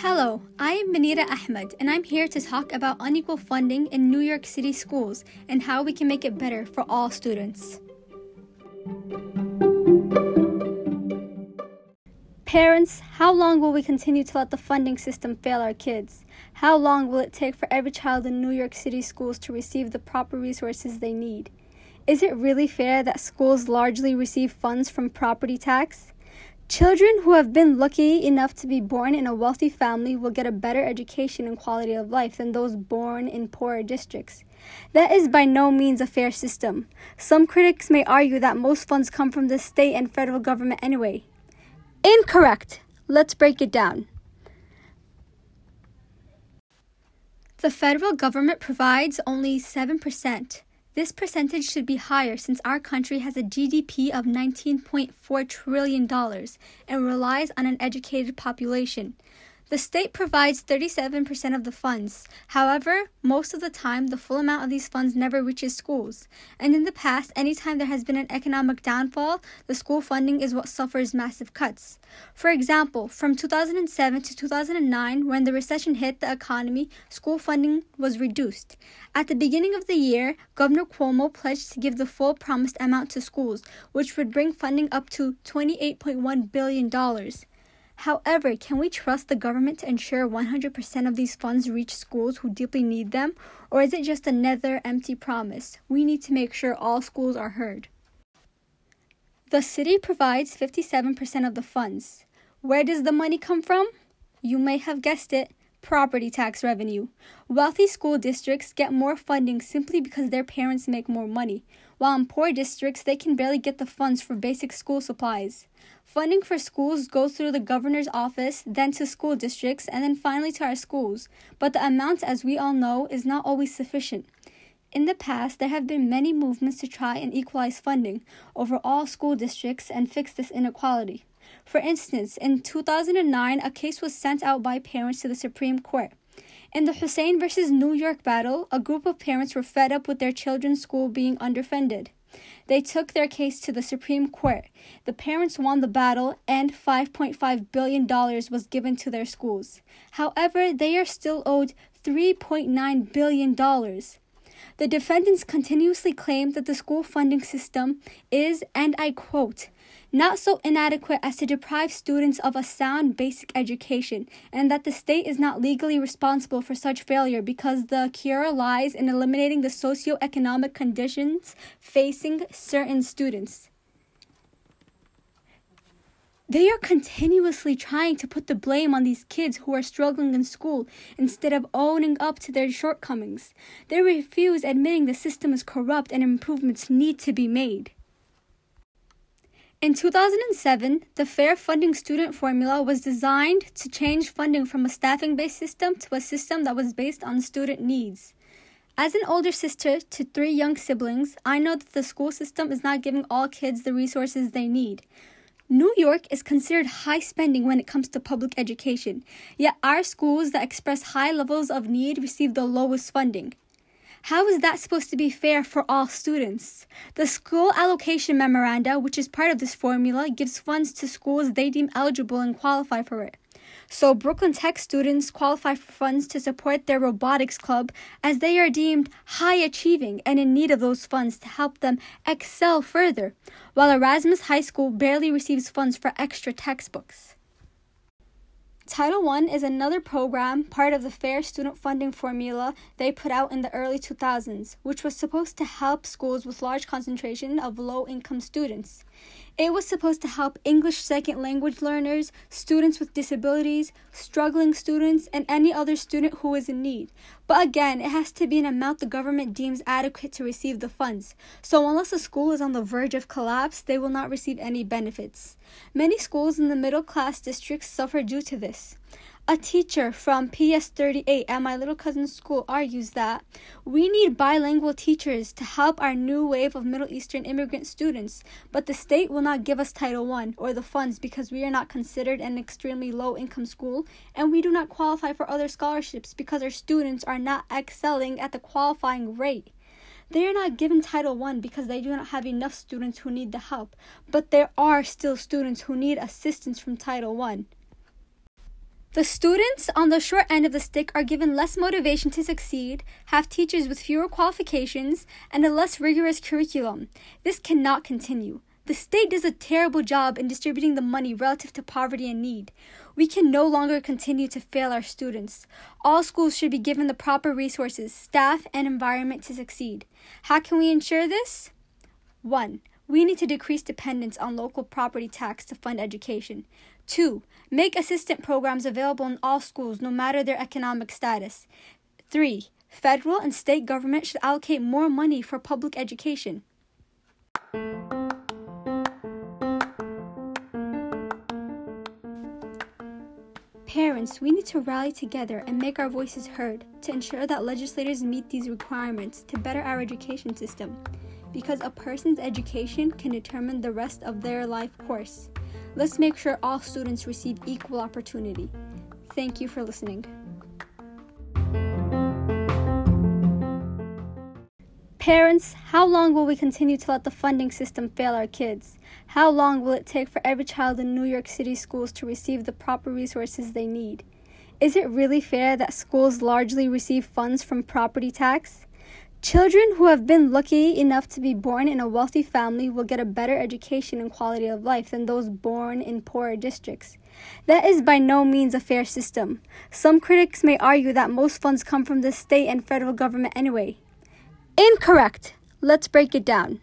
Hello, I am Benita Ahmed, and I'm here to talk about unequal funding in New York City schools and how we can make it better for all students. Parents, how long will we continue to let the funding system fail our kids? How long will it take for every child in New York City schools to receive the proper resources they need? Is it really fair that schools largely receive funds from property tax? Children who have been lucky enough to be born in a wealthy family will get a better education and quality of life than those born in poorer districts. That is by no means a fair system. Some critics may argue that most funds come from the state and federal government anyway. Incorrect. Let's break it down. The federal government provides only 7%. This percentage should be higher since our country has a GDP of $19.4 trillion and relies on an educated population. The state provides 37% of the funds. However, most of the time, the full amount of these funds never reaches schools. And in the past, anytime there has been an economic downfall, the school funding is what suffers massive cuts. For example, from 2007 to 2009, when the recession hit the economy, school funding was reduced. At the beginning of the year, Governor Cuomo pledged to give the full promised amount to schools, which would bring funding up to $28.1 billion. However, can we trust the government to ensure 100% of these funds reach schools who deeply need them, or is it just another empty promise? We need to make sure all schools are heard. The city provides 57% of the funds. Where does the money come from? You may have guessed it property tax revenue. Wealthy school districts get more funding simply because their parents make more money, while in poor districts they can barely get the funds for basic school supplies. Funding for schools goes through the governor's office, then to school districts, and then finally to our schools. But the amount, as we all know, is not always sufficient. In the past, there have been many movements to try and equalize funding over all school districts and fix this inequality. For instance, in 2009, a case was sent out by parents to the Supreme Court. In the Hussein versus New York battle, a group of parents were fed up with their children's school being underfunded. They took their case to the Supreme Court. The parents won the battle, and $5.5 billion was given to their schools. However, they are still owed $3.9 billion. The defendants continuously claim that the school funding system is, and I quote, not so inadequate as to deprive students of a sound basic education, and that the state is not legally responsible for such failure because the cure lies in eliminating the socio-economic conditions facing certain students. They are continuously trying to put the blame on these kids who are struggling in school instead of owning up to their shortcomings. They refuse admitting the system is corrupt and improvements need to be made. In 2007, the Fair Funding Student Formula was designed to change funding from a staffing based system to a system that was based on student needs. As an older sister to three young siblings, I know that the school system is not giving all kids the resources they need. New York is considered high spending when it comes to public education, yet our schools that express high levels of need receive the lowest funding. How is that supposed to be fair for all students? The school allocation memoranda, which is part of this formula, gives funds to schools they deem eligible and qualify for it. So, Brooklyn Tech students qualify for funds to support their robotics club as they are deemed high achieving and in need of those funds to help them excel further, while Erasmus High School barely receives funds for extra textbooks. Title I is another program, part of the Fair Student Funding Formula they put out in the early 2000s, which was supposed to help schools with large concentration of low income students. It was supposed to help English second language learners, students with disabilities, struggling students, and any other student who is in need. But again, it has to be an amount the government deems adequate to receive the funds. So unless a school is on the verge of collapse, they will not receive any benefits. Many schools in the middle class districts suffer due to this. A teacher from PS38 at my little cousin's school argues that we need bilingual teachers to help our new wave of Middle Eastern immigrant students, but the state will not give us Title I or the funds because we are not considered an extremely low income school and we do not qualify for other scholarships because our students are not excelling at the qualifying rate. They are not given Title I because they do not have enough students who need the help, but there are still students who need assistance from Title I. The students on the short end of the stick are given less motivation to succeed, have teachers with fewer qualifications, and a less rigorous curriculum. This cannot continue. The state does a terrible job in distributing the money relative to poverty and need. We can no longer continue to fail our students. All schools should be given the proper resources, staff, and environment to succeed. How can we ensure this? 1. We need to decrease dependence on local property tax to fund education. 2. Make assistant programs available in all schools, no matter their economic status. 3. Federal and state government should allocate more money for public education. Parents, we need to rally together and make our voices heard to ensure that legislators meet these requirements to better our education system because a person's education can determine the rest of their life course. Let's make sure all students receive equal opportunity. Thank you for listening. Parents, how long will we continue to let the funding system fail our kids? How long will it take for every child in New York City schools to receive the proper resources they need? Is it really fair that schools largely receive funds from property tax? Children who have been lucky enough to be born in a wealthy family will get a better education and quality of life than those born in poorer districts. That is by no means a fair system. Some critics may argue that most funds come from the state and federal government anyway. Incorrect! Let's break it down.